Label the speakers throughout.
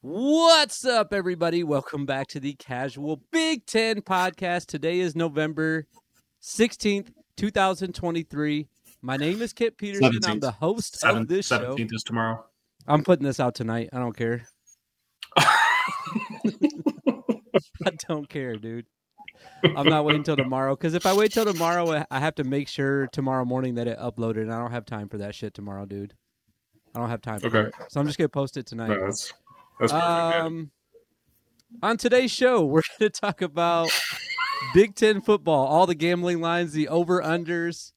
Speaker 1: What's up, everybody? Welcome back to the Casual Big Ten podcast. Today is November 16th, 2023. My name is Kent Peterson. I'm the host of this show.
Speaker 2: 17th is tomorrow.
Speaker 1: I'm putting this out tonight. I don't care. I don't care, dude. I'm not waiting till tomorrow because if I wait till tomorrow, I- have to make sure tomorrow morning that it uploaded, and I don't have time for that shit tomorrow, dude. I don't have time. For
Speaker 2: Okay.
Speaker 1: it. So I'm just gonna post it tonight.
Speaker 2: No, that's
Speaker 1: Um, on today's show, we're going to talk about Big Ten football, all the gambling lines, the over unders,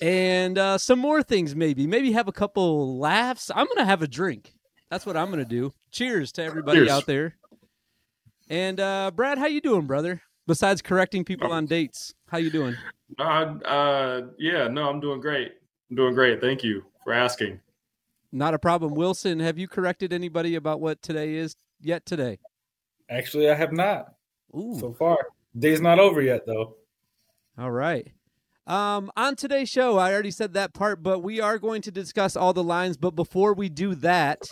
Speaker 1: and uh, some more things. Maybe, maybe have a couple laughs. I'm going to have a drink. That's what I'm going to do. Cheers to everybody
Speaker 2: Cheers.
Speaker 1: out there. And uh, Brad, how you doing, brother? Besides correcting people on dates, how you doing?
Speaker 2: Uh, uh, yeah, no, I'm doing great. I'm doing great. Thank you for asking.
Speaker 1: Not a problem. Wilson, have you corrected anybody about what today is yet today?
Speaker 3: Actually, I have not
Speaker 1: Ooh.
Speaker 3: so far. Day's not over yet, though.
Speaker 1: All right. Um, on today's show, I already said that part, but we are going to discuss all the lines. But before we do that,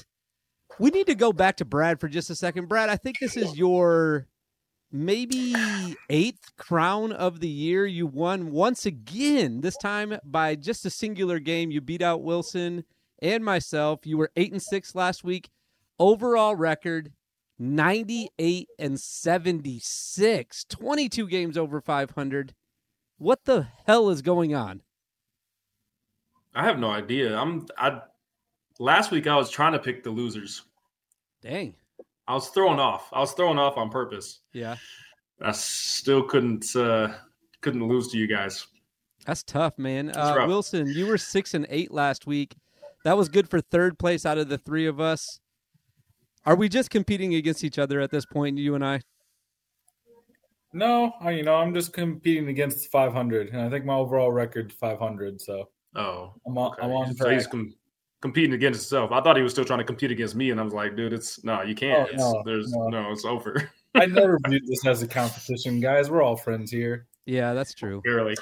Speaker 1: we need to go back to Brad for just a second. Brad, I think this is your maybe eighth crown of the year. You won once again, this time by just a singular game. You beat out Wilson and myself. You were eight and six last week. Overall record 98 and 76, 22 games over 500. What the hell is going on?
Speaker 2: I have no idea. I'm I last week I was trying to pick the losers.
Speaker 1: Dang.
Speaker 2: I was throwing off. I was throwing off on purpose.
Speaker 1: Yeah.
Speaker 2: I still couldn't uh couldn't lose to you guys.
Speaker 1: That's tough, man. Uh. Wilson, you were six and eight last week. That was good for third place out of the three of us. Are we just competing against each other at this point, you and I?
Speaker 3: No, I, you know, I'm just competing against 500, and I think my overall record's 500. So
Speaker 2: Oh,
Speaker 3: I'm on,
Speaker 2: okay.
Speaker 3: I'm on
Speaker 2: so he's com- competing against himself. I thought he was still trying to compete against me, and I was like, dude, it's no, you can't.
Speaker 3: Oh,
Speaker 2: it's,
Speaker 3: no,
Speaker 2: there's
Speaker 3: no.
Speaker 2: no, it's over.
Speaker 3: I never viewed this as a competition, guys. We're all friends here.
Speaker 1: Yeah, that's true.
Speaker 2: Barely.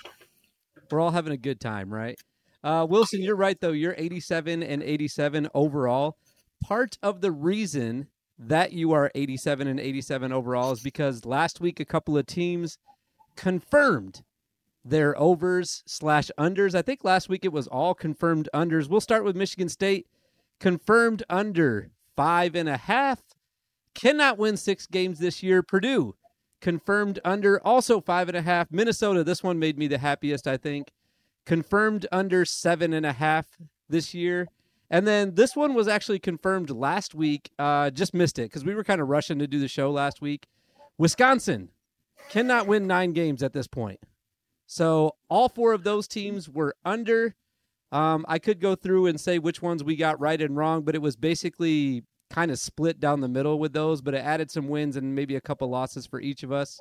Speaker 1: We're all having a good time, right? Uh, Wilson, you're right though. You're 87 and 87 overall. Part of the reason that you are 87 and 87 overall is because last week a couple of teams confirmed their overs slash unders. I think last week it was all confirmed unders. We'll start with Michigan State. Confirmed under five and a half. Cannot win six games this year. Purdue confirmed under also five and a half. Minnesota, this one made me the happiest, I think. Confirmed under seven and a half this year. And then this one was actually confirmed last week. Uh, just missed it because we were kind of rushing to do the show last week. Wisconsin cannot win nine games at this point. So all four of those teams were under. Um, I could go through and say which ones we got right and wrong, but it was basically kind of split down the middle with those, but it added some wins and maybe a couple losses for each of us.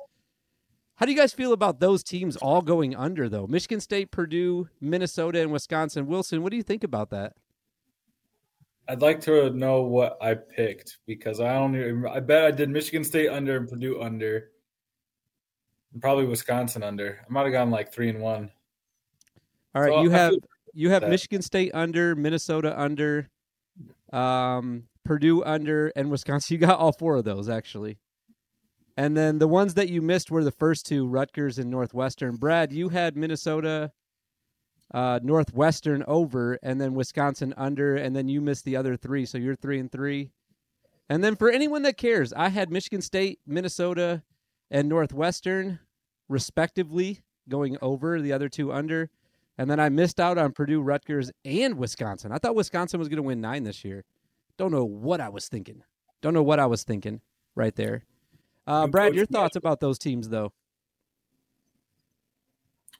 Speaker 1: How do you guys feel about those teams all going under, though? Michigan State, Purdue, Minnesota, and Wisconsin. Wilson, what do you think about that?
Speaker 3: I'd like to know what I picked because I don't even. I bet I did Michigan State under and Purdue under, and probably Wisconsin under. I might have gone like three and one.
Speaker 1: All right,
Speaker 3: So
Speaker 1: you
Speaker 3: I
Speaker 1: have you have
Speaker 3: that-
Speaker 1: Michigan State under, Minnesota under, um, Purdue under, and Wisconsin. You got all four of those actually. And then the ones that you missed were the first two, Rutgers and Northwestern. Brad, you had Minnesota, uh, Northwestern over, and then Wisconsin under, and then you missed the other three, so you're three and three. And then for anyone that cares, I had Michigan State, Minnesota, and Northwestern, respectively, going over, the other two under. And then I missed out on Purdue, Rutgers, and Wisconsin. I thought Wisconsin was going to win nine this year. Don't know what I was thinking. Don't know what I was thinking right there. Uh, Brad, your thoughts about those teams, though?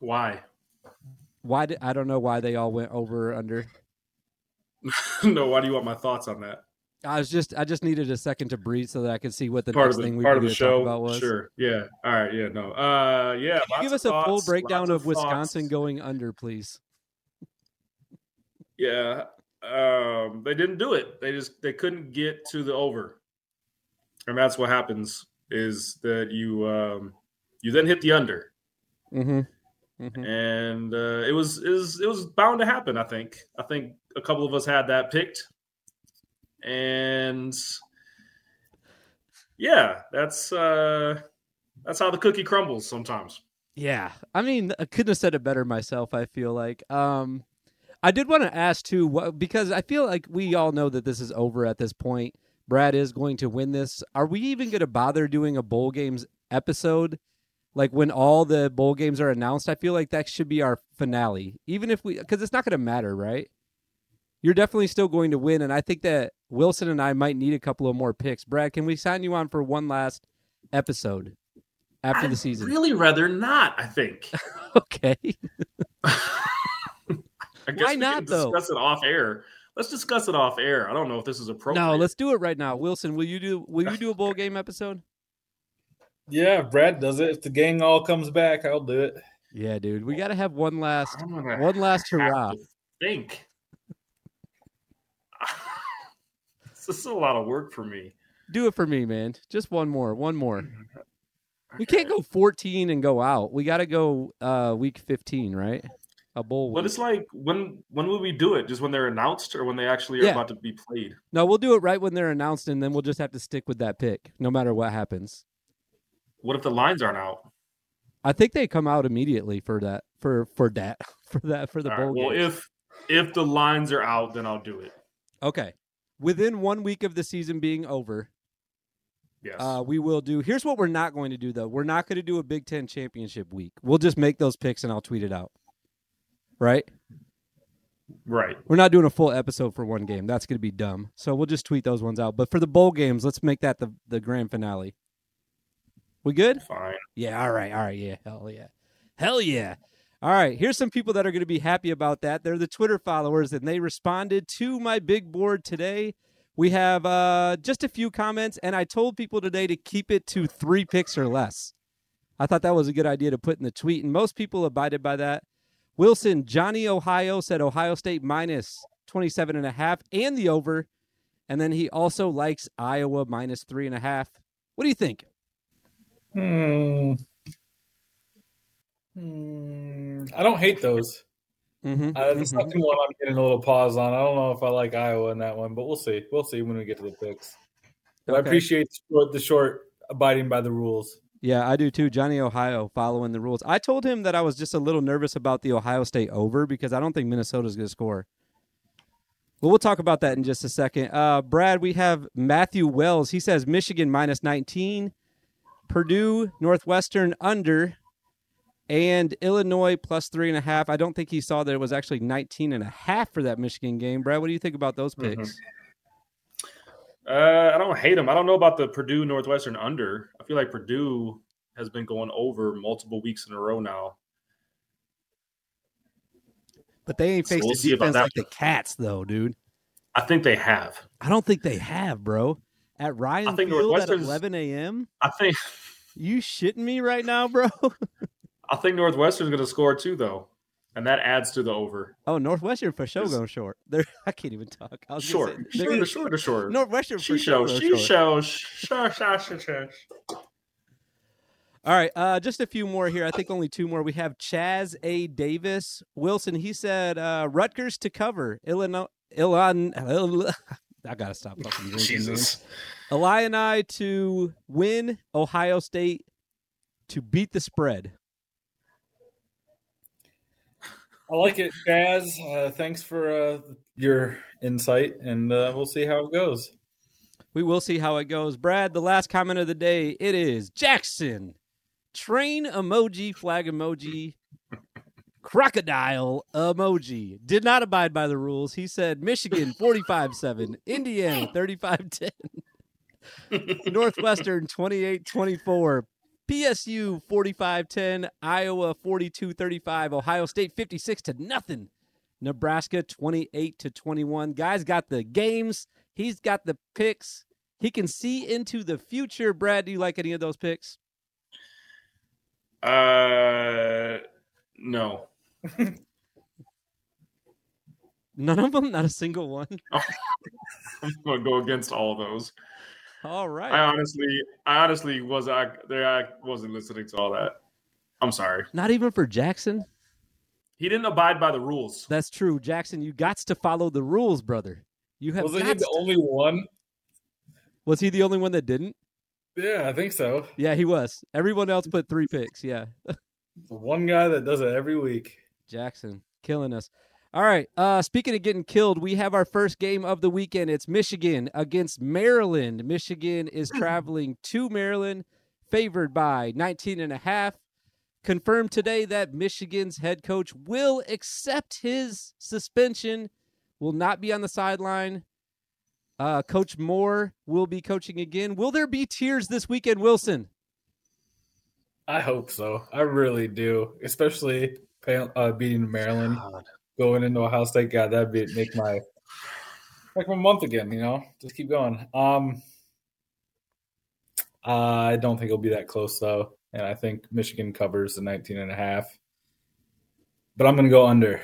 Speaker 2: Why?
Speaker 1: Why did I don't know why they all went over or under.
Speaker 2: no, why do you want my thoughts on that?
Speaker 1: I was just I just needed a second to breathe so that I could see what the
Speaker 2: part
Speaker 1: next
Speaker 2: of
Speaker 1: thing
Speaker 2: the
Speaker 1: we
Speaker 2: part
Speaker 1: were
Speaker 2: of the
Speaker 1: going to talk
Speaker 2: show.
Speaker 1: about was.
Speaker 2: Sure. Yeah. All right. Yeah. No. Uh. Yeah.
Speaker 1: Can you give us
Speaker 2: lots
Speaker 1: a full breakdown
Speaker 2: lots
Speaker 1: of Wisconsin going under, please?
Speaker 2: Yeah. Um. They didn't do it. They just they couldn't get to the over, and that's what happens. Is that you um you then hit the under,
Speaker 1: Mm-hmm. mm-hmm.
Speaker 2: and uh, it was it was it was bound to happen. I think. I think a couple of us had that picked, and Yeah, that's uh that's how the cookie crumbles sometimes.
Speaker 1: Yeah, I mean, I couldn't have said it better myself. I feel like. Um, I did want to ask too, what, because I feel like we all know that this is over at this point. Brad is going to win this. Are we even going to bother doing a bowl games episode? Like when all the bowl games are announced, I feel like that should be our finale. Even if we, because it's not going to matter, right? You're definitely still going to win, and I think that Wilson and I might need a couple of more picks. Brad, can we sign you on for one last episode after
Speaker 2: I'd
Speaker 1: the season?
Speaker 2: really rather not. I think.
Speaker 1: okay.
Speaker 2: I guess
Speaker 1: Why
Speaker 2: we
Speaker 1: not,
Speaker 2: can
Speaker 1: though?
Speaker 2: discuss it off air. Let's discuss it off air. I don't know if this is appropriate.
Speaker 1: No, let's do it right now. Wilson, will you do will you do a bowl game episode?
Speaker 3: Yeah, Brad does it. If the gang all comes back, I'll do it.
Speaker 1: Yeah, dude. We gotta have one last one last
Speaker 2: have
Speaker 1: hurrah.
Speaker 2: to think. this is a lot of work for me.
Speaker 1: Do it for me, man. Just one more. One more. We can't go 14 and go out. We gotta go uh week 15, right? A bowl.
Speaker 2: But
Speaker 1: week.
Speaker 2: it's like when when will we do it? Just when they're announced, or when they actually are
Speaker 1: Yeah.
Speaker 2: about to be played?
Speaker 1: No, we'll do it right when they're announced, and then we'll just have to stick with that pick, no matter what happens.
Speaker 2: What if the lines aren't out?
Speaker 1: I think they come out immediately for that. For for that. For that. For the
Speaker 2: All right,
Speaker 1: bowl
Speaker 2: Well,
Speaker 1: games.
Speaker 2: if if the lines are out, then I'll do it.
Speaker 1: Okay. Within one week of the season being over,
Speaker 2: Yes.
Speaker 1: Uh, we will do. Here's what we're not going to do, though. We're not going to do a Big Ten championship week. We'll just make those picks and I'll tweet it out. Right?
Speaker 2: right.
Speaker 1: We're not doing a full episode for one game. That's going to be dumb. So we'll just tweet those ones out. But for the bowl games, let's make that the the grand finale. We good?
Speaker 2: Fine.
Speaker 1: Yeah. All right. All right. Yeah. Hell yeah. Hell yeah. All right. Here's some people that are going to be happy about that. They're the Twitter followers, and they responded to my big board today. We have uh, just a few comments, and I told people today to keep it to three picks or less. I thought that was a good idea to put in the tweet, and most people abided by that. Wilson, Johnny Ohio said Ohio State minus 27 and a half and the over. And then he also likes Iowa minus three and a half. What do you think?
Speaker 3: Hmm. Hmm. I don't hate those.
Speaker 1: Mm-hmm.
Speaker 3: Uh, the second one I'm getting a little pause on. I don't know if I like Iowa in that one, but we'll see. We'll see when we get to the picks. But I appreciate the short, the short abiding by the rules.
Speaker 1: Yeah, I do too. Johnny Ohio following the rules. I told him that I was just a little nervous about the Ohio State over because I don't think Minnesota's going to score. Well, we'll talk about that in just a second. Uh, Brad, we have Matthew Wells. He says Michigan minus 19, Purdue, Northwestern under, and Illinois plus three and a half. I don't think he saw that it was actually 19 and a half for that Michigan game. Brad, what do you think about those
Speaker 2: Mhm.
Speaker 1: picks?
Speaker 2: Uh, I don't hate them. I don't know about the Purdue Northwestern under. I feel like Purdue has been going over multiple weeks in a row now.
Speaker 1: But they ain't
Speaker 2: So
Speaker 1: faced
Speaker 2: we'll
Speaker 1: a defense like the Cats, though, dude.
Speaker 2: I think they have.
Speaker 1: I don't think they have, bro. At Ryan
Speaker 2: think
Speaker 1: Field at 11 a.m.
Speaker 2: I think
Speaker 1: You shitting me right now, bro?
Speaker 2: I think Northwestern's going to score too, though, and that adds to the over.
Speaker 1: Oh, Northwestern for sure going short. They're, I can't even talk. I was
Speaker 2: Short,
Speaker 1: say-
Speaker 2: short, short, short.
Speaker 1: Northwestern for
Speaker 2: She
Speaker 1: sure.
Speaker 2: shows.
Speaker 1: going
Speaker 2: She
Speaker 1: short.
Speaker 2: shows. Sure, sure, sure, sure.
Speaker 1: All right, uh, just a few more here. I think only two more. We have Chaz A. Davis Wilson. He said uh, Rutgers to cover Illinois. Illinois. I gotta stop fucking drinking.
Speaker 2: Jesus.
Speaker 1: Man. Illini to win. Ohio State to beat the spread.
Speaker 3: I like it, Jazz. Uh, thanks for uh, your insight, and uh, we'll see how it goes.
Speaker 1: We will see how it goes. Brad, the last comment of the day. It is Jackson. Train emoji, flag emoji, crocodile emoji. Did not abide by the rules. He said Michigan 45 7, Indiana 35 10, Northwestern 28 24, PSU 45 10, Iowa 42 35, Ohio State 56 to nothing, Nebraska 28 to 21. Guys got the games. He's got the picks. He can see into the future. Brad, do you like any of those picks?
Speaker 2: Uh, no.
Speaker 1: None of them? Not a single one?
Speaker 2: I'm going to go against all those.
Speaker 1: All right.
Speaker 2: I honestly, I honestly was I there. I wasn't listening to all that. I'm sorry.
Speaker 1: Not even for Jackson?
Speaker 2: He didn't abide by the rules.
Speaker 1: That's true. Jackson, you got to follow the rules, brother. You have
Speaker 3: Wasn't he the
Speaker 1: to-
Speaker 3: only one?
Speaker 1: Was he the only one that didn't?
Speaker 3: Yeah, I think so.
Speaker 1: Yeah, he was. Everyone else put three picks. Yeah.
Speaker 3: The one guy that does it every week.
Speaker 1: Jackson killing us. All right. Uh, speaking of getting killed, we have our first game of the weekend. It's Michigan against Maryland. Michigan is traveling to Maryland, favored by 19 and a half. Confirmed today that Michigan's head coach will accept his suspension, will not be on the sideline. Uh, coach Moore will be coaching again. Will there be tears this weekend, Wilson?
Speaker 3: I hope so. I really do. Especially uh, beating Maryland, going into Ohio State. God, that'd be make my like my month again. You know, just keep going. Um, I don't think it'll be that close though, and I think Michigan covers the 19 and a half. But I'm going to go under.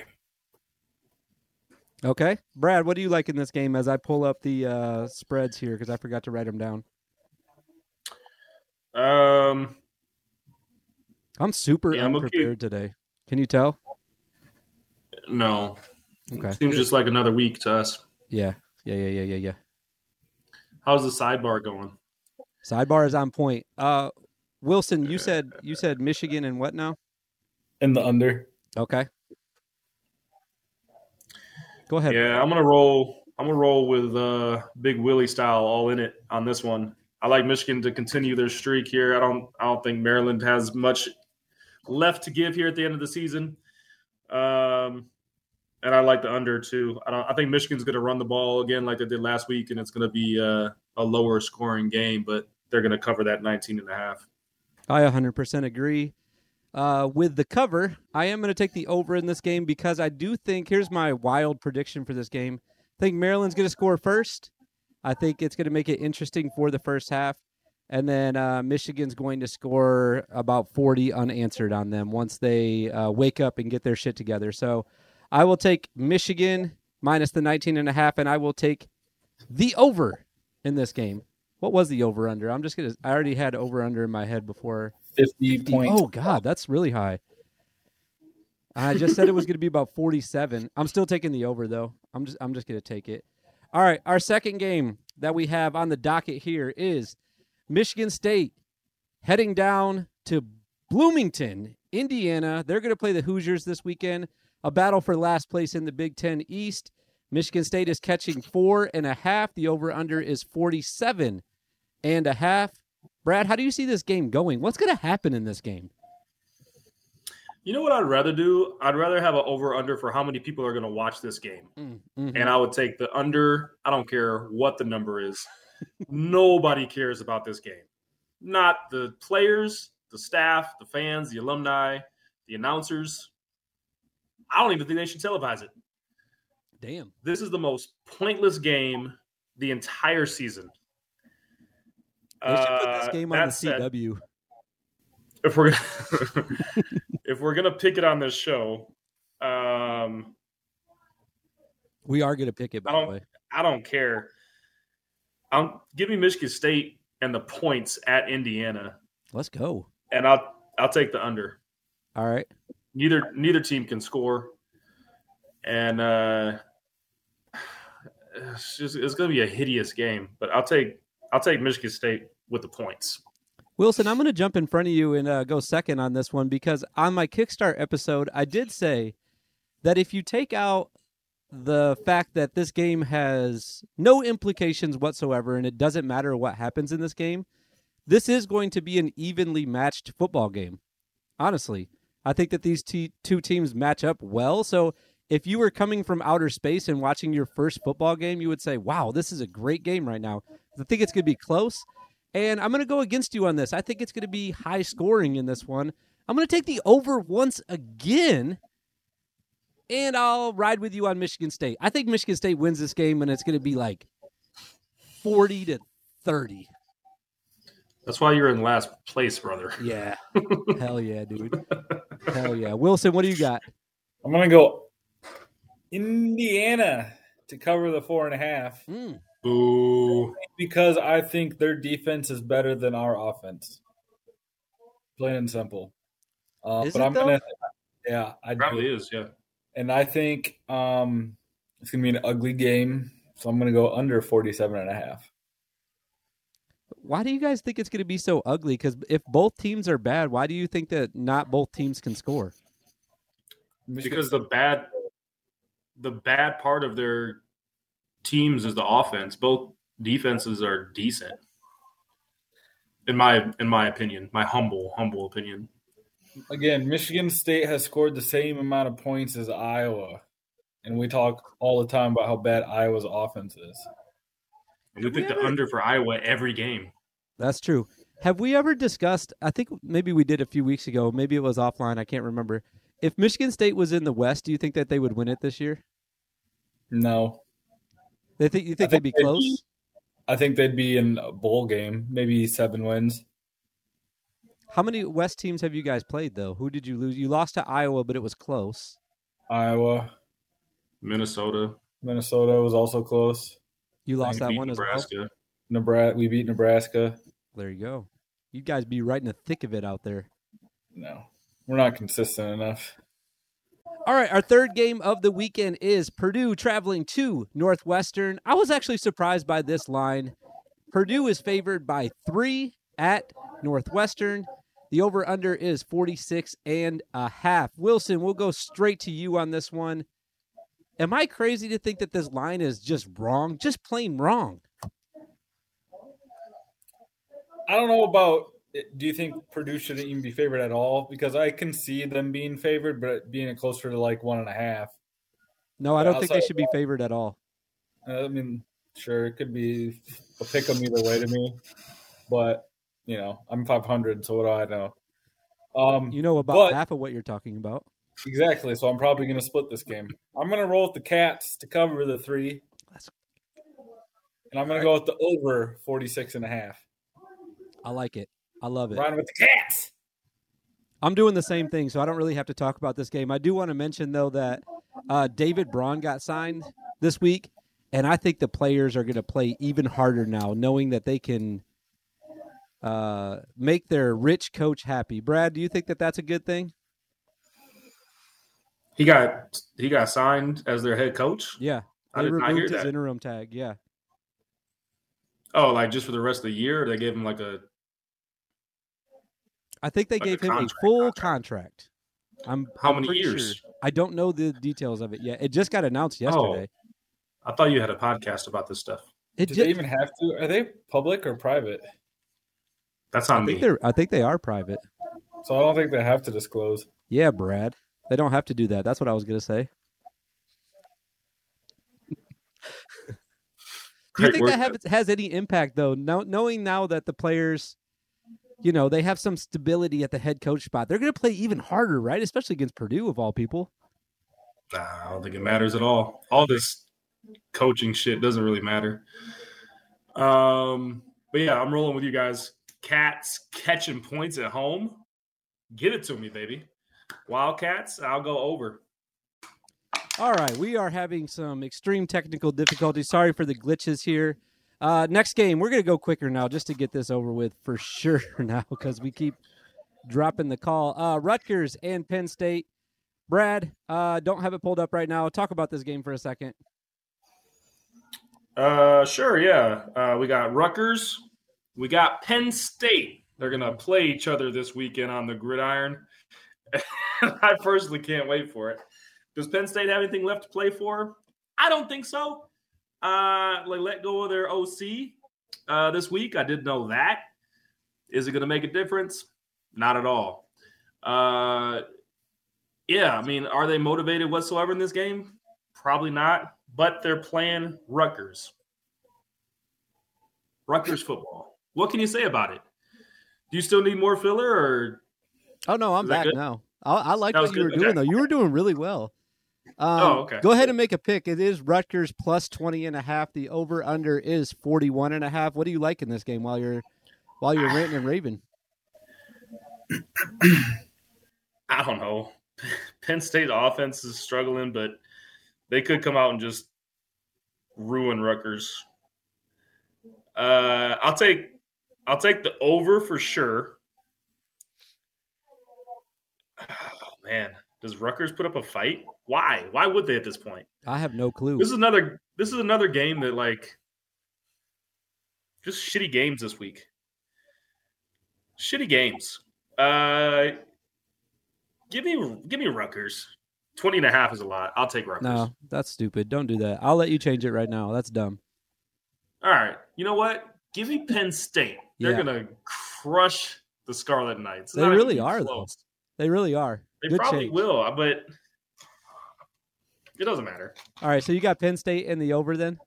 Speaker 1: Okay, Brad, what do you like in this game? As I pull up the uh, spreads here because I forgot to write them down.
Speaker 2: Um,
Speaker 1: I'm super
Speaker 2: Yeah, I'm okay.
Speaker 1: unprepared today. Can you tell?
Speaker 2: No.
Speaker 1: Okay.
Speaker 2: Seems just like another week to us.
Speaker 1: Yeah, yeah, yeah, yeah, yeah, yeah.
Speaker 2: How's the sidebar going?
Speaker 1: Sidebar is on point. Uh, Wilson, you said you said Michigan and what now?
Speaker 3: In the under.
Speaker 1: Okay. Go ahead.
Speaker 2: Yeah, I'm gonna roll. I'm gonna roll with uh, Big Willie style, all in it on this one. I like Michigan to continue their streak here. I don't. I don't think Maryland has much left to give here at the end of the season. Um, and I like the under too. I don't. I think Michigan's gonna run the ball again like they did last week, and it's gonna be uh, a lower scoring game, but they're gonna cover that 19 and a half.
Speaker 1: I 100% agree. Uh, with the cover, I am going to take the over in this game because I do think here's my wild prediction for this game. I think Maryland's going to score first. I think it's going to make it interesting for the first half. And then uh, Michigan's going to score about 40 unanswered on them once they uh, wake up and get their shit together. So I will take Michigan minus the 19 and a half, and I will take the over in this game. What was the over under? I'm just to, I already had over under in my head before
Speaker 3: 50
Speaker 1: 50
Speaker 3: points.
Speaker 1: Oh God, that's really high. I just said it was going to be about 47. I'm still taking the over though. I'm just I'm just going to take it. All right, our second game that we have on the docket here is Michigan State heading down to Bloomington, Indiana. They're going to play the Hoosiers this weekend. A battle for last place in the Big Ten East. Michigan State is catching four and a half. The over under is 47 and a half. Brad, how do you see this game going? What's going to happen in this game?
Speaker 2: You know what I'd rather do? I'd rather have an over under for how many people are going to watch this game.
Speaker 1: Mm, mhm.
Speaker 2: and I would take the under. I don't care what the number is. Nobody cares about this game. Not the players, the staff, the fans, the alumni, the announcers. I don't even think they should televise it.
Speaker 1: Damn.
Speaker 2: This is the most pointless game the entire season.
Speaker 1: They should put this
Speaker 2: Uh,
Speaker 1: game on the
Speaker 2: said,
Speaker 1: CW.
Speaker 2: if we're gonna, if we're gonna pick it on this show, um,
Speaker 1: We are going to pick it, by the way.
Speaker 2: I don't care. I'm give me Michigan State and the points at Indiana,
Speaker 1: Let's go.
Speaker 2: and I'll I'll take the under.
Speaker 1: All right.
Speaker 2: Neither neither team can score, and uh, it's it's going to be a hideous game. But I'll take I'll take Michigan State with the points.
Speaker 1: Wilson, I'm going to jump in front of you and uh, go second on this one because on my Kickstart episode, I did say that if you take out the fact that this game has no implications whatsoever and it doesn't matter what happens in this game, this is going to be an evenly matched football game. Honestly, I think that these te- two teams match up well. So if you were coming from outer space and watching your first football game, you would say, wow, this is a great game right now. I think it's going to be close. And I'm going to go against you on this. I think it's going to be high scoring in this one. I'm going to take the over once again. And I'll ride with you on Michigan State. I think Michigan State wins this game, and it's going to be like 40 to 30.
Speaker 2: That's why you're in last place, brother.
Speaker 1: Yeah. Hell yeah, dude. Hell yeah. Wilson, what do you got?
Speaker 3: I'm gonna go Indiana to cover the four and a half
Speaker 1: Mm,
Speaker 2: Boo!
Speaker 3: because I think their defense is better than our offense. Plain and simple. Uh,
Speaker 1: Is
Speaker 3: but
Speaker 1: it,
Speaker 3: I'm
Speaker 1: though?
Speaker 3: gonna, yeah, I do.
Speaker 2: Probably is. Yeah.
Speaker 3: and I think um, it's gonna be an ugly game. So I'm gonna go under 47 and a half.
Speaker 1: Why do you guys think it's going to be so ugly? Because if both teams are bad, why do you think that not both teams can score?
Speaker 2: because the bad the bad part of their teams is the offense. Both defenses are decent. In my in my opinion, my humble humble opinion.
Speaker 3: Again, Michigan State has scored the same amount of points as Iowa. And we talk all the time about how bad Iowa's offense is.
Speaker 2: And we pick the under for Iowa every game.
Speaker 1: That's true. Have we ever discussed? I think maybe we did a few weeks ago. Maybe it was offline. I can't remember. If Michigan State was in the West, do you think that they would win it this year?
Speaker 3: No.
Speaker 1: They think you think,
Speaker 3: think
Speaker 1: they'd be
Speaker 3: they'd
Speaker 1: close?
Speaker 3: be- I think they'd be in a bowl game, maybe seven wins.
Speaker 1: How many West teams have you guys played though? Who did you lose? You lost to Iowa, but it was close.
Speaker 3: Iowa,
Speaker 2: Minnesota.
Speaker 3: Minnesota was also close.
Speaker 1: You lost that one as well.
Speaker 2: Nebraska.
Speaker 3: Nebraska, we beat Nebraska.
Speaker 1: There you go. You guys be right in the thick of it out there.
Speaker 3: No, we're not consistent enough.
Speaker 1: All right, our third game of the weekend is Purdue traveling to Northwestern. I was actually surprised by this line. Purdue is favored by three at Northwestern. The over under is 46 and a half. Wilson, we'll go straight to you on this one. Am I crazy to think that this line is just wrong? Just plain wrong.
Speaker 3: I don't know about. Do you think Purdue shouldn't even be favored at all? Because I can see them being favored, but being closer to like one and a half.
Speaker 1: No, I don't think they should be favored at all.
Speaker 3: Uh, I mean, sure, it could be a pick pick 'em either way to me, but you know, I'm 500, so what do I know? Um,
Speaker 1: You know about
Speaker 3: But-
Speaker 1: half of what you're talking about.
Speaker 3: Exactly. So I'm probably going to split this game. I'm going to roll with the Cats to cover the three, and I'm going to go with the over 46 and a half.
Speaker 1: I like it. I love it.
Speaker 3: Riding with the Cats.
Speaker 1: I'm doing the same thing, so I don't really have to talk about this game. I do want to mention though that uh, David Braun got signed this week, and I think the players are going to play even harder now, knowing that they can uh, make their rich coach happy. Brad, do you think that that's a good thing?
Speaker 2: He got he got signed as their head coach.
Speaker 1: Yeah,
Speaker 2: I
Speaker 1: they
Speaker 2: did not hear
Speaker 1: removed his
Speaker 2: that.
Speaker 1: interim tag. Yeah,
Speaker 2: Oh, like just for the rest of the year, they gave him like a
Speaker 1: I think they
Speaker 2: Like a
Speaker 1: gave him a full
Speaker 2: contract.
Speaker 1: contract. I'm
Speaker 2: how
Speaker 1: I'm
Speaker 2: many years?
Speaker 1: sure. I don't know the details of it yet. It just got announced oh. yesterday.
Speaker 2: I thought you had a podcast about this stuff.
Speaker 1: It
Speaker 3: Do
Speaker 1: ju-
Speaker 3: they even have to? Are they public or private?
Speaker 2: That's
Speaker 1: I
Speaker 2: on
Speaker 1: think
Speaker 2: me.
Speaker 1: they're I think they are private.
Speaker 3: So I don't think they have to disclose.
Speaker 1: Yeah, Brad. They don't have to do that. That's what I was going to say. Do you think that have, has any impact though? Now, knowing now that the players, you know, they have some stability at the head coach spot, they're going to play even harder, right? Especially against Purdue of all people.
Speaker 2: Nah, I don't think it matters at all. All this coaching shit doesn't really matter. Um, but yeah, I'm rolling with you guys. Cats catching points at home. Give it to me, baby. Wildcats, I'll go over.
Speaker 1: All right, we are having some extreme technical difficulties. Sorry for the glitches here. Uh, next game, we're going to go quicker now just to get this over with for sure now because we keep dropping the call. Uh, Rutgers and Penn State. Brad, uh, don't have it pulled up right now. Talk about this game for a second.
Speaker 2: Uh, sure, yeah. Uh, we got Rutgers. We got Penn State. They're gonna play each other this weekend on the gridiron. I personally can't wait for it. Does Penn State have anything left to play for? I don't think so. Uh, they let go of their OC uh, this week. I did know that. Is it going to make a difference? Not at all. Uh, yeah, I mean, are they motivated whatsoever in this game? Probably not. But they're playing Rutgers. Rutgers football. What can you say about it? Do you still need more filler, or
Speaker 1: Oh no, I'm back
Speaker 2: good?
Speaker 1: now. I, I like what you were doing
Speaker 2: Okay.
Speaker 1: though. You were doing really well. Um,
Speaker 2: Oh, okay.
Speaker 1: Go ahead and make a pick. It is Rutgers plus 20 and a half. The over under is 41 and a half. What do you like in this game while you're while you're ranting and raving?
Speaker 2: I don't know. Penn State offense is struggling, but they could come out and just ruin Rutgers. Uh, I'll take I'll take the over for sure. Man, does Rutgers put up a fight? Why? Why would they at this point?
Speaker 1: I have no clue.
Speaker 2: This is another this is another game that like just shitty games this week. Shitty games. Uh, give me give me Rutgers. 20 and a half is a lot. I'll take Rutgers.
Speaker 1: No, that's stupid. Don't do that. I'll let you change it right now. That's dumb.
Speaker 2: All right. You know what? Give me Penn State. They're
Speaker 1: Yeah.
Speaker 2: gonna crush the Scarlet Knights. It's
Speaker 1: They really are, though. They really are.
Speaker 2: They
Speaker 1: Good
Speaker 2: probably
Speaker 1: change.
Speaker 2: will, but it doesn't matter.
Speaker 1: All right, so you got Penn State in the over then?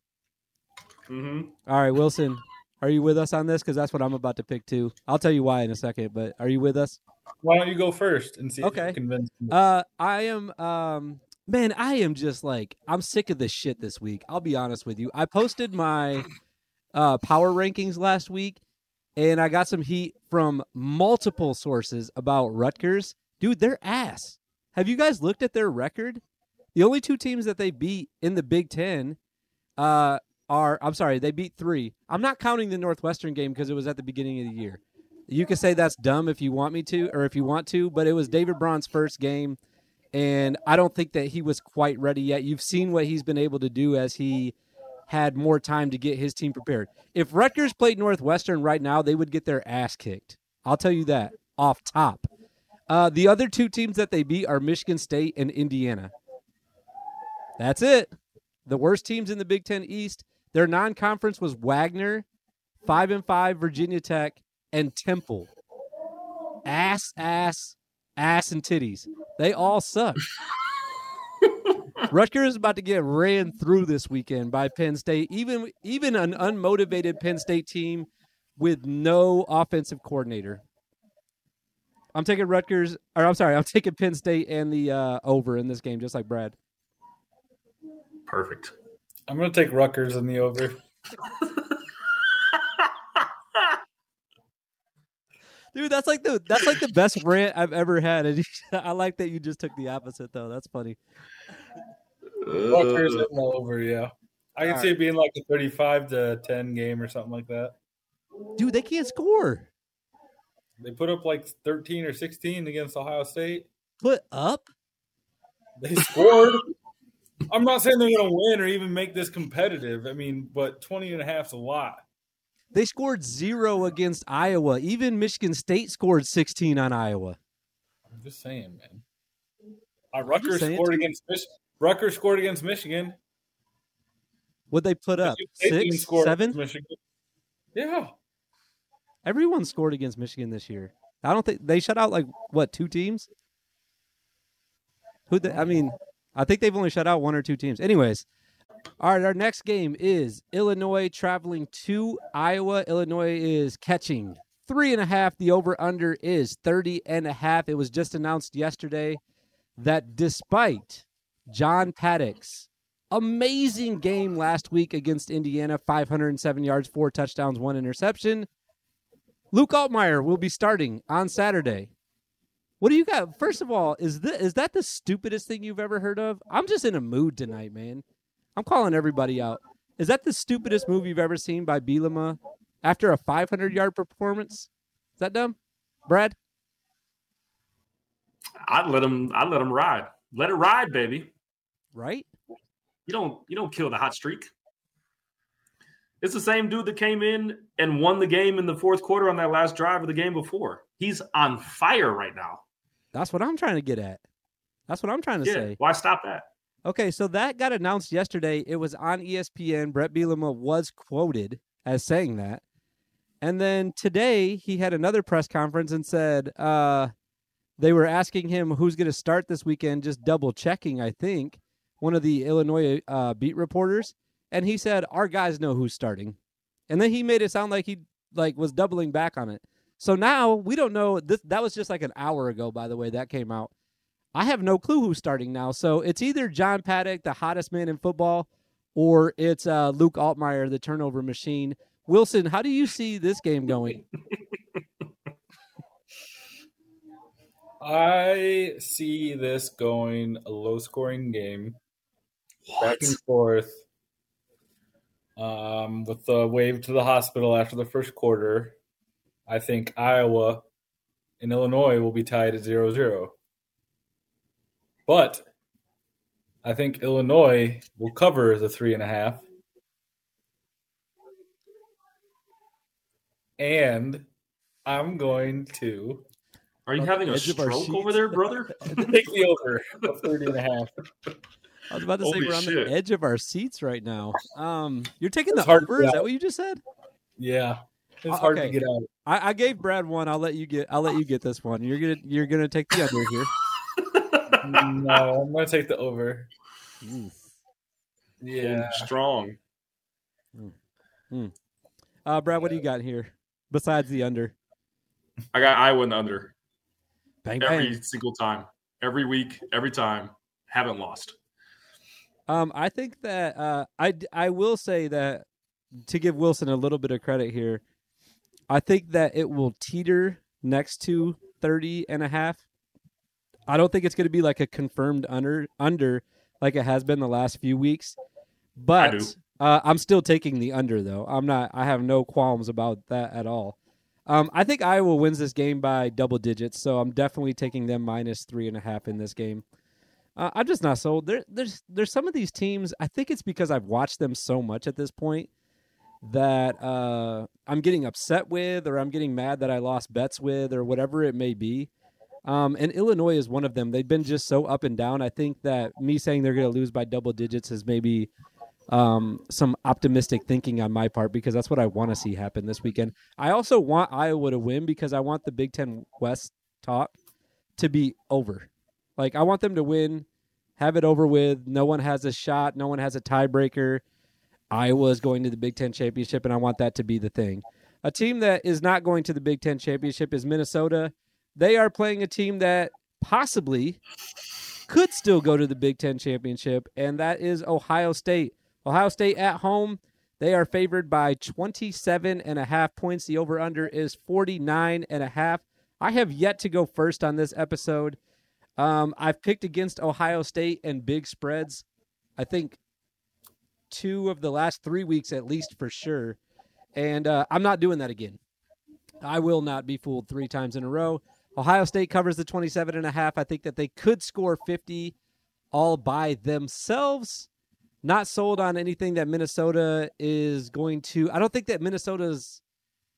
Speaker 2: hmm
Speaker 1: All right, Wilson, are you with us on this? Because that's what I'm about to pick too. I'll tell you why in a second, but are you with us?
Speaker 3: Why don't you go first and see
Speaker 1: Okay.
Speaker 3: if you convince me?
Speaker 1: Uh, I am. Um, man, I am just like I'm sick of this shit this week. I'll be honest with you. I posted my uh power rankings last week, and I got some heat from multiple sources about Rutgers. Dude, they're ass. Have you guys looked at their record? The only two teams that they beat in the Big Ten, uh, are I'm sorry, they beat three. I'm not counting the Northwestern game because it was at the beginning of the year. You can say that's dumb if you want me to, or if you want to, but it was David Braun's first game, and I don't think that he was quite ready yet. You've seen what he's been able to do as he had more time to get his team prepared. If Rutgers played Northwestern right now, they would get their ass kicked. I'll tell you that off top. Uh, the other two teams that they beat are Michigan State and Indiana. That's it. The worst teams in the Big Ten East. Their non-conference was Wagner, five and five, Virginia Tech, and Temple. Ass, ass, ass, and titties. They all suck. Rutgers is about to get ran through this weekend by Penn State. Even even an unmotivated Penn State team with no offensive coordinator. I'm taking Rutgers, or I'm sorry, I'm taking Penn State and the uh, over in this game, just like Brad.
Speaker 2: Perfect.
Speaker 3: I'm going to take Rutgers in the over.
Speaker 1: Dude, that's like the that's like the best rant I've ever had. And I like that you just took the opposite though. That's funny.
Speaker 3: Rutgers in the over, yeah. I can
Speaker 1: All
Speaker 3: see it being like a 35 to 10 game or something like that.
Speaker 1: Dude, they can't score.
Speaker 3: They put up like 13 or 16 against Ohio State.
Speaker 1: Put up.
Speaker 3: They scored. I'm not saying they're going to win or even make this competitive. I mean, but 20 and a half is a lot.
Speaker 1: They scored zero against Iowa. Even Michigan State scored 16 on Iowa.
Speaker 3: I'm just saying, man. Uh, Rutgers scored against Mich- Rutgers scored against Michigan.
Speaker 1: What'd they put up?
Speaker 3: Michigan State didn't
Speaker 1: Six, seven?
Speaker 3: Michigan. Yeah.
Speaker 1: Everyone scored against Michigan this year. I don't think they shut out like what two teams. Who? The, I mean, I think they've only shut out one or two teams. Anyways, all right. Our next game is Illinois traveling to Iowa. Illinois is catching three and a half. The over under is 30 and a half. It was just announced yesterday that despite John Paddock's amazing game last week against Indiana 507 yards, four touchdowns, one interception. Luke Altmaier will be starting on Saturday. What do you got? First of all, is this, is that the stupidest thing you've ever heard of? I'm just in a mood tonight, man. I'm calling everybody out. Is that the stupidest move you've ever seen by Bielema after a 500 yard performance? Is that dumb, Brad?
Speaker 2: I'd let him. I'd let him ride. Let it ride, baby.
Speaker 1: Right?
Speaker 2: You don't. You don't kill the hot streak. It's the same dude that came in and won the game in the fourth quarter on that last drive of the game before. He's on fire right now.
Speaker 1: That's what I'm trying to get at. That's what I'm trying to
Speaker 2: Yeah.
Speaker 1: say.
Speaker 2: Why stop that?
Speaker 1: Okay, so that got announced yesterday. It was on ESPN. Bret Bielema was quoted as saying that. And then today he had another press conference and said uh, they were asking him who's going to start this weekend, just double checking, I think, one of the Illinois uh, beat reporters. And he said, Our guys know who's starting. And then he made it sound like he like was doubling back on it. So now we don't know. This that was just like an hour ago, by the way, that came out. I have no clue who's starting now. So it's either John Paddock, the hottest man in football, or it's uh, Luke Altmaier, the turnover machine. Wilson, how do you see this game going?
Speaker 3: I see this going a low scoring game,
Speaker 2: What?
Speaker 3: back and forth. Um, with the wave to the hospital after the first quarter, I think Iowa and Illinois will be tied at 0 0. But I think Illinois will cover the three and a half. And I'm going to
Speaker 2: Are you having a stroke over there, brother?
Speaker 3: take the over of 30 and a half.
Speaker 1: I was about to say we're on
Speaker 2: shit.
Speaker 1: the edge of our seats right now. Um, you're taking
Speaker 3: It's
Speaker 1: the
Speaker 3: hard to
Speaker 1: over. Is that what you just said?
Speaker 3: Yeah. It's
Speaker 1: Uh,
Speaker 3: hard
Speaker 1: okay.
Speaker 3: to get out.
Speaker 1: I, I gave Brad one. I'll let you get. I'll let you get this one. You're gonna. You're gonna take the under here.
Speaker 3: No, I'm going to take the over.
Speaker 1: Ooh.
Speaker 3: Yeah.
Speaker 2: Strong.
Speaker 1: Uh, Brad, what do you got here besides the under?
Speaker 2: I got Iowa in the under
Speaker 1: Bang
Speaker 2: every
Speaker 1: bang.
Speaker 2: single time, every week, every time. Haven't lost.
Speaker 1: Um, I think that uh, I I will say that to give Wilson a little bit of credit here, I think that it will teeter next to 30 and a half. I don't think it's going to be like a confirmed under under like it has been the last few weeks. But uh, I'm still taking the under though. I'm not. I have no qualms about that at all. Um, I think Iowa wins this game by double digits, so I'm definitely taking them minus three and a half in this game. Uh, I'm just not sold. There, there's there's some of these teams. I think it's because I've watched them so much at this point that uh, I'm getting upset with, or I'm getting mad that I lost bets with, or whatever it may be. Um, and Illinois is one of them. They've been just so up and down. I think that me saying they're going to lose by double digits is maybe um, some optimistic thinking on my part because that's what I want to see happen this weekend. I also want Iowa to win because I want the Big Ten West talk to be over. Like I want them to win, have it over with. No one has a shot. No one has a tiebreaker. Iowa is going to the Big Ten championship, and I want that to be the thing. A team that is not going to the Big Ten championship is Minnesota. They are playing a team that possibly could still go to the Big Ten championship, and that is Ohio State. Ohio State at home. They are favored by 27 and a half points. The over under is 49 and a half. I have yet to go first on this episode. Um, I've picked against Ohio State and big spreads. I think two of the last three weeks at least for sure. And uh, I'm not doing that again. I will not be fooled three times in a row. Ohio State covers the 27 and a half. I think that they could score 50 all by themselves. Not sold on anything that Minnesota is going to. I don't think that Minnesota's.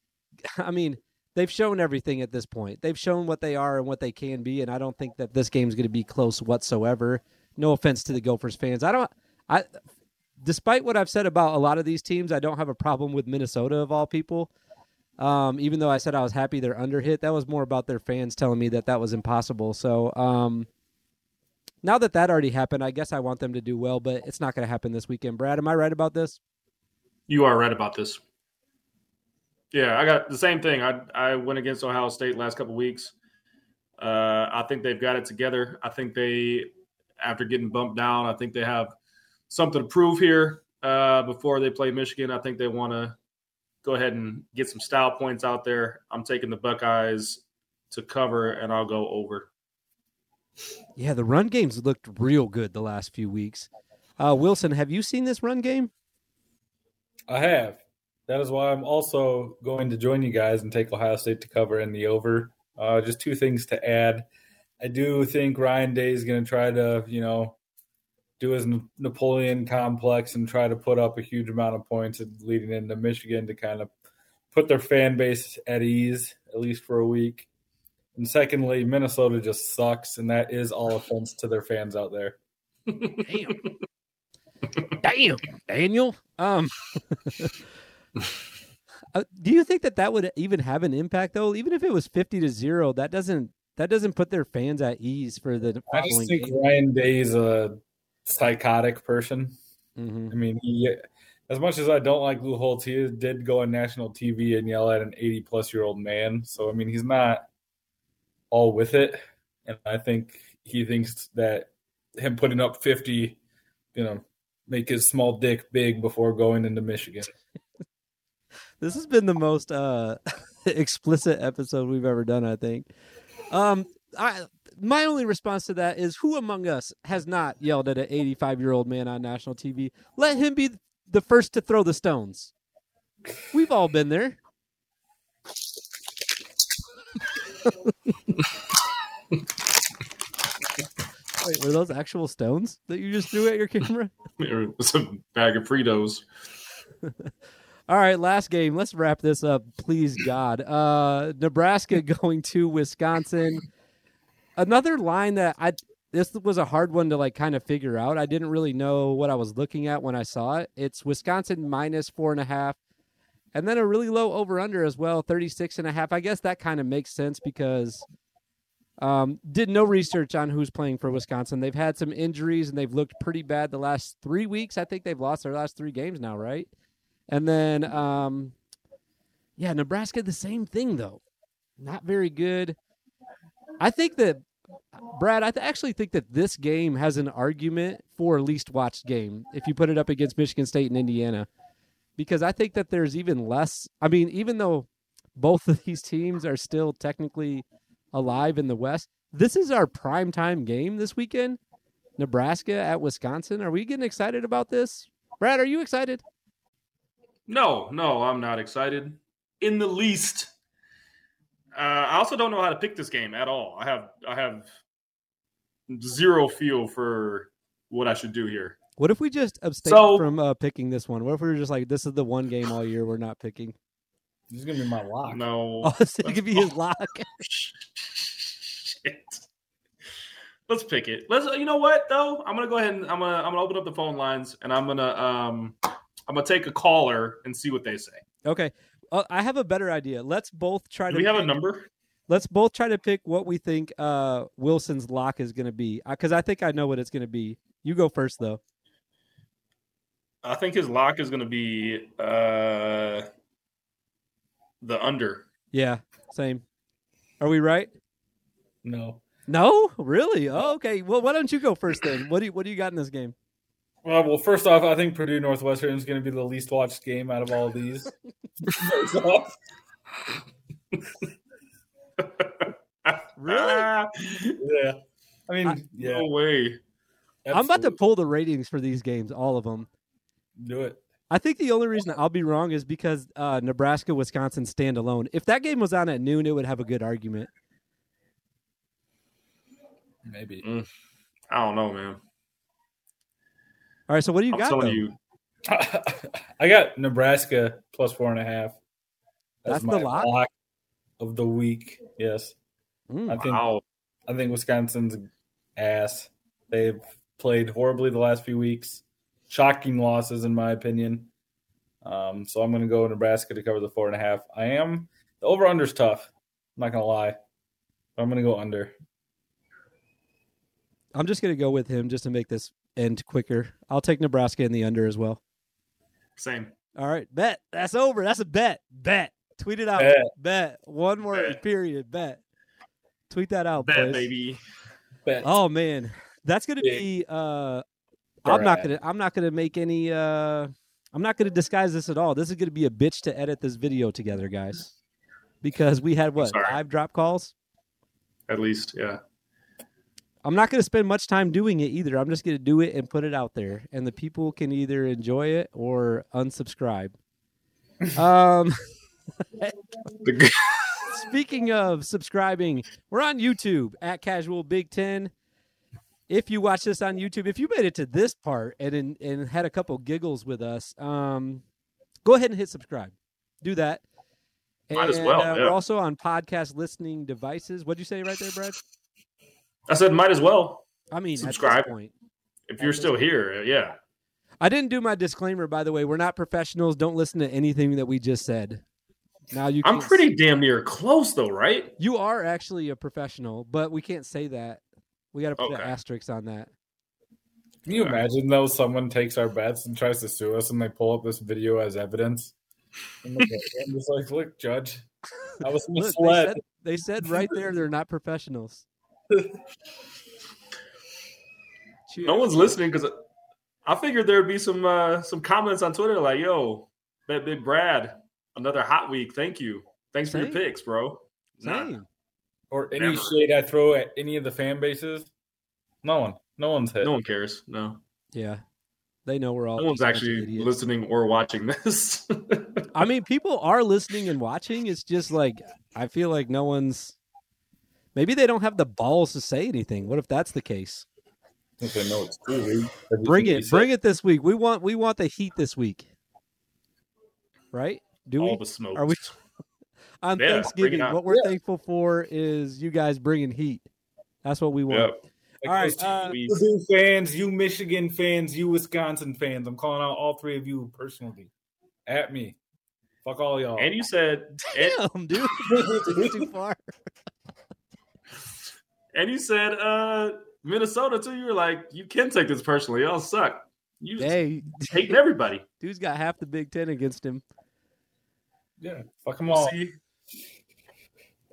Speaker 1: I mean, they've shown everything at this point. They've shown what they are and what they can be, and I don't think that this game's going to be close whatsoever. No offense to the Gophers fans. I don't. I, despite what I've said about a lot of these teams, I don't have a problem with Minnesota of all people. Um, even though I said I was happy they're under hit, that was more about their fans telling me that that was impossible. So um, now that that already happened, I guess I want them to do well, but it's not going to happen this weekend. Brad, am I right about this?
Speaker 2: You are right about this. Yeah, I got the same thing. I I went against Ohio State last couple weeks. Uh, I think they've got it together. I think they, after getting bumped down, I think they have something to prove here uh, before they play Michigan. I think they want to go ahead and get some style points out there. I'm taking the Buckeyes to cover, and I'll go over.
Speaker 1: Yeah, the run game's looked real good the last few weeks. Uh, Wilson, have you seen this run game?
Speaker 3: I have. That is why I'm also going to join you guys and take Ohio State to cover in the over. Uh, just two things to add. I do think Ryan Day is going to try to, you know, do his Napoleon complex and try to put up a huge amount of points leading into Michigan to kind of put their fan base at ease, at least for a week. And secondly, Minnesota just sucks, and that is all offense to their fans out there.
Speaker 1: Damn. Damn, Daniel. Um, uh, do you think that that would even have an impact though? Even if it was fifty to zero, that doesn't that doesn't put their fans at ease for the
Speaker 3: I just think
Speaker 1: game.
Speaker 3: Ryan Day is a psychotic person.
Speaker 1: Mhm.
Speaker 3: I mean, he, as much as I don't like Lou Holtz, he did go on national TV and yell at an 80 plus year old man. So, I mean, he's not all with it. And I think he thinks that him putting up 50, you know, make his small dick big before going into Michigan.
Speaker 1: This has been the most uh, explicit episode we've ever done. I think. Um, I my only response to that is who among us has not yelled at an 85 year old man on national TV? Let him be the first to throw the stones. We've all been there. Wait, were those actual stones that you just threw at your camera?
Speaker 2: It's a bag of Fritos.
Speaker 1: All right, last game. Let's wrap this up, please God. Uh Nebraska going to Wisconsin. Another line that I this was a hard one to like kind of figure out. I didn't really know what I was looking at when I saw it. It's Wisconsin minus four and a half. And then a really low over under as well, 36 and a half. I guess that kind of makes sense because um, did no research on who's playing for Wisconsin. They've had some injuries and they've looked pretty bad the last three weeks. I think they've lost their last three games now, right? And then, um, yeah, Nebraska, the same thing though. Not very good. I think that Brad, I th- actually think that this game has an argument for least watched game if you put it up against Michigan State and Indiana, because I think that there's even less. I mean, even though both of these teams are still technically alive in the West, this is our prime time game this weekend. Nebraska at Wisconsin. Are we getting excited about this? Brad, are you excited?
Speaker 2: No, no, I'm not excited in the least. Uh, I also don't know how to pick this game at all. I have I have zero feel for what I should do here.
Speaker 1: What if we just abstain
Speaker 2: So-
Speaker 1: from uh, picking this one? What if we were just like, this is the one game all year we're not picking?
Speaker 3: This is gonna be my lock.
Speaker 2: No,
Speaker 1: Oh, so it could be his lock.
Speaker 2: Shit. Let's pick it. Let's. You know what though? I'm gonna go ahead and I'm gonna I'm gonna open up the phone lines and I'm gonna um I'm gonna take a caller and see what they say.
Speaker 1: Okay. Uh, I have a better idea. Let's both try
Speaker 2: Do
Speaker 1: to
Speaker 2: we have a number?
Speaker 1: Let's both try to pick what we think uh, Wilson's lock is going to be, because I think I know what it's going to be. You go first, though.
Speaker 2: I think his lock is gonna be uh the under.
Speaker 1: Yeah, same. Are we right?
Speaker 3: No.
Speaker 1: No, really? Oh, okay. Well, why don't you go first then? What do you, what do you got in this game?
Speaker 3: Well, well, first off, I think Purdue Northwestern is going to be the least watched game out of all of these. First off.
Speaker 1: Really?
Speaker 2: Ah,
Speaker 3: yeah. I mean,
Speaker 1: I-
Speaker 3: yeah.
Speaker 2: No way.
Speaker 1: I'm about to pull the ratings for these games, all of them.
Speaker 3: do it.
Speaker 1: I think the only reason I'll be wrong is because uh, Nebraska Wisconsin stand alone. If that game was on at noon, it would have a good argument.
Speaker 3: Maybe.
Speaker 2: I don't know, man.
Speaker 1: All right, so what do you
Speaker 2: I'm
Speaker 1: got?
Speaker 2: telling
Speaker 1: though?
Speaker 2: you.
Speaker 3: I got Nebraska plus four and a half.
Speaker 1: That's the
Speaker 3: my
Speaker 1: lock?
Speaker 3: of the week. Yes,
Speaker 1: Mm.
Speaker 3: I think
Speaker 2: Wow.
Speaker 3: I think Wisconsin's ass. They've played horribly the last few weeks. Shocking losses, in my opinion. Um, so I'm going to go Nebraska to cover the four and a half. I am the over under's tough. I'm not going to lie. I'm going to go under.
Speaker 1: I'm just going to go with him just to make this end quicker. I'll take Nebraska in the under as well.
Speaker 2: Same.
Speaker 1: All right, bet. That's over. That's a bet. Bet. Tweet it out.
Speaker 3: Bet.
Speaker 1: Bet. One word.
Speaker 2: Bet.
Speaker 1: Period. Bet. Tweet that out,
Speaker 2: Bet,
Speaker 1: boys.
Speaker 2: baby.
Speaker 3: Bet.
Speaker 1: Oh man, that's gonna
Speaker 3: Big.
Speaker 1: be. uh
Speaker 3: All
Speaker 1: I'm not gonna. I'm not gonna make any. uh I'm not gonna disguise this at all. This is gonna be a bitch to edit this video together, guys, because we had what
Speaker 2: Sorry.
Speaker 1: five drop calls.
Speaker 2: At least, yeah.
Speaker 1: I'm not going to spend much time doing it either. I'm just going to do it and put it out there, and the people can either enjoy it or unsubscribe. um, speaking of subscribing, we're on YouTube at Casual Big Ten. If you watch this on YouTube, if you made it to this part and and, and had a couple giggles with us, um, go ahead and hit subscribe. Do that.
Speaker 2: Might as
Speaker 1: And,
Speaker 2: well,
Speaker 1: uh,
Speaker 2: yeah.
Speaker 1: We're also on podcast listening devices. What'd you say right there, Brad?
Speaker 2: I said, might as well.
Speaker 1: I mean,
Speaker 2: Subscribe.
Speaker 1: At this point.
Speaker 2: If you're still here, yeah.
Speaker 1: I didn't do my disclaimer, by the way. We're not professionals. Don't listen to anything that we just said. Now you.
Speaker 2: I'm
Speaker 1: can't
Speaker 2: pretty damn near close, though, right?
Speaker 1: You are actually a professional, but we can't say that. We got to put an
Speaker 2: Okay.
Speaker 1: asterisk on that.
Speaker 3: Can you imagine though? Someone takes our bets and tries to sue us, and they pull up this video as evidence. And look I'm just like, look, judge, I was
Speaker 1: Look, they
Speaker 3: misled.
Speaker 1: said, they said right there they're not professionals. Cheers.
Speaker 2: No one's listening because I figured there'd be some uh, some comments on Twitter like, "Yo, bet Big Brad, another hot week. Thank you. Thanks for your
Speaker 1: Same.
Speaker 2: picks, bro." Nah.
Speaker 1: Same.
Speaker 3: or any
Speaker 2: Never.
Speaker 3: shade I throw at any of the fan bases. No one, no one's hit.
Speaker 2: No one cares. No,
Speaker 1: Yeah, they know we're all.
Speaker 2: no one's
Speaker 1: just a bunch of
Speaker 2: actually listening or watching this.
Speaker 1: I mean, people are listening and watching. It's just like I feel like no one's. Maybe they don't have the balls to say anything. What if that's the case?
Speaker 3: If they know it's true,
Speaker 1: Bring it, bring it this week. We want we want the heat this week. right? Do
Speaker 2: All
Speaker 1: we?
Speaker 2: the smoke.
Speaker 1: Are we on
Speaker 2: Yeah,
Speaker 1: Thanksgiving? What we're
Speaker 3: Yeah.
Speaker 1: thankful for is you guys bringing heat. That's what we want.
Speaker 2: Yep.
Speaker 1: All right,
Speaker 3: those
Speaker 1: uh,
Speaker 3: you Purdue fans, you Michigan fans, you Wisconsin fans. I'm calling out all three of you personally. At me. Fuck all y'all.
Speaker 2: And you said, and,
Speaker 1: Damn, dude, It's too far.
Speaker 2: And you said, uh, Minnesota too. You were like, you can take this personally. Y'all suck. You just
Speaker 1: Hey,
Speaker 2: hating everybody.
Speaker 1: dude's got half the Big Ten against him.
Speaker 3: yeah, fuck them all.
Speaker 2: See,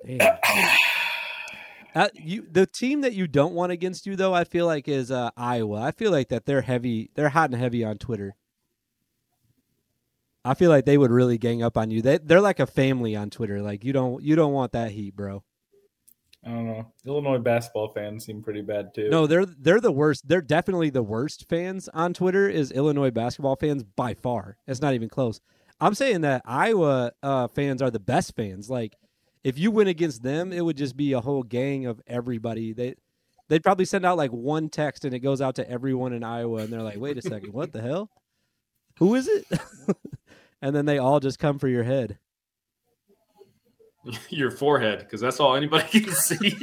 Speaker 1: Damn. Uh, you the team that you don't want against you though, I feel like is uh, Iowa. I feel like that they're heavy. They're hot and heavy on Twitter. I feel like they would really gang up on you. They they're like a family on Twitter. Like you don't you don't want that heat, bro.
Speaker 3: I don't know. Illinois basketball fans seem pretty bad too.
Speaker 1: No, they're they're the worst. They're definitely the worst fans on Twitter. Is Illinois basketball fans by far? It's not even close. I'm saying that Iowa uh, fans are the best fans. Like, if you went against them, it would just be a whole gang of everybody. They they'd probably send out like one text and it goes out to everyone in Iowa, and they're like, "Wait a second, what the hell? Who is it?" and then they all just come for your head.
Speaker 2: your forehead, because that's all anybody can see.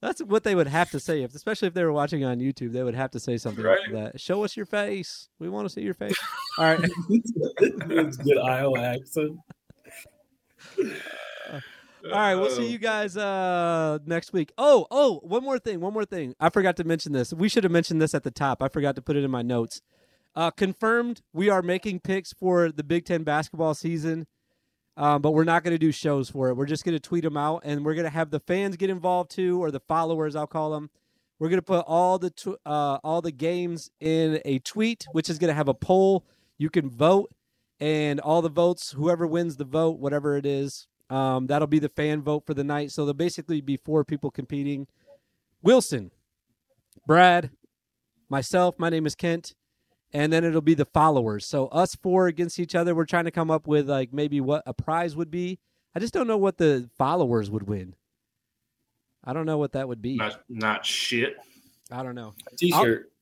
Speaker 1: That's what they would have to say, if especially if they were watching on YouTube. They would have to say something
Speaker 2: Right.
Speaker 1: like that. Show us your face. We want to see your face. All right.
Speaker 3: good Iowa accent.
Speaker 1: All right, we'll see you guys uh next week. Oh, oh, one more thing, one more thing. I forgot to mention this. We should have mentioned this at the top. I forgot to put it in my notes. Uh confirmed, we are making picks for the Big 10 basketball season. Um, but we're not going to do shows for it. We're just going to tweet them out and we're going to have the fans get involved too or the followers, I'll call them. We're going to put all the tw- uh all the games in a tweet which is going to have a poll. You can vote and all the votes, whoever wins the vote, whatever it is, um, that'll be the fan vote for the night. So there'll basically be four people competing: Wilson, Brad, myself. My name is Kent, and then it'll be the followers. So us four against each other. We're trying to come up with like maybe what a prize would be. I just don't know what the followers would win. I don't know what that would be.
Speaker 2: not, not shit.
Speaker 1: I don't know.
Speaker 3: A t-shirt.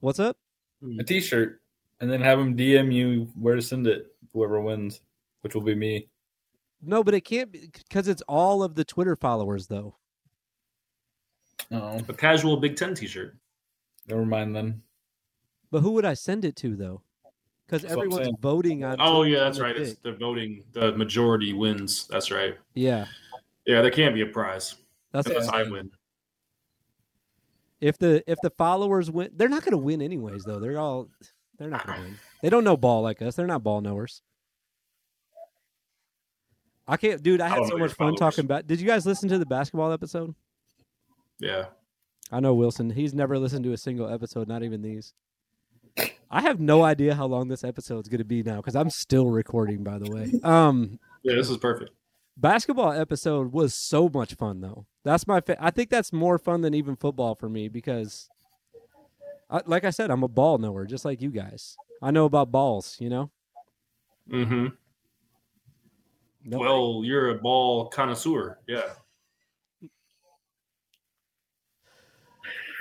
Speaker 1: What's up?
Speaker 3: A t-shirt. And then have them DM you where to send it, whoever wins, which will be me.
Speaker 1: No, but it can't be because it's all of the Twitter followers though.
Speaker 3: Oh,
Speaker 2: A casual Big Ten T-shirt.
Speaker 3: never mind then.
Speaker 1: But who would I send it to though? Because
Speaker 3: That's what I'm
Speaker 1: everyone's voting on.
Speaker 2: Oh yeah, that's right. It's the voting. The majority wins. That's right.
Speaker 1: Yeah,
Speaker 2: Yeah, there can't be a prize
Speaker 1: that's
Speaker 2: unless I win.
Speaker 1: if the if the followers win, they're not going to win anyways. Though they're all they're not going to win. They don't know ball like us. They're not ball knowers. I can't, dude. I had so much fun
Speaker 2: followers.
Speaker 1: talking about. Did you guys listen to the basketball episode?
Speaker 2: Yeah.
Speaker 1: I know Wilson. He's never listened to a single episode, not even these. I have no idea how long this episode is going to be now because I'm still recording. By the way, um,
Speaker 2: Yeah, this is perfect.
Speaker 1: basketball episode was so much fun though. That's my. Fa- I think that's more fun than even football for me because, I, like I said, I'm a ball knower, just like you guys. I know about balls. You know.
Speaker 2: Mm-hmm. Well, you're a ball connoisseur. Yeah.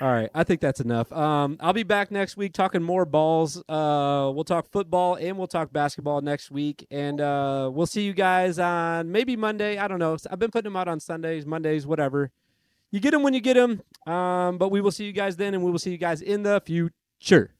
Speaker 1: All right, I think that's enough. Um, I'll be back next week talking more balls. Uh, we'll talk football and we'll talk basketball next week, and uh, we'll see you guys on maybe Monday. I don't know. I've been putting them out on Sundays, Mondays, whatever. You get them when you get them. Um, but we will see you guys then, and we will see you guys in the future.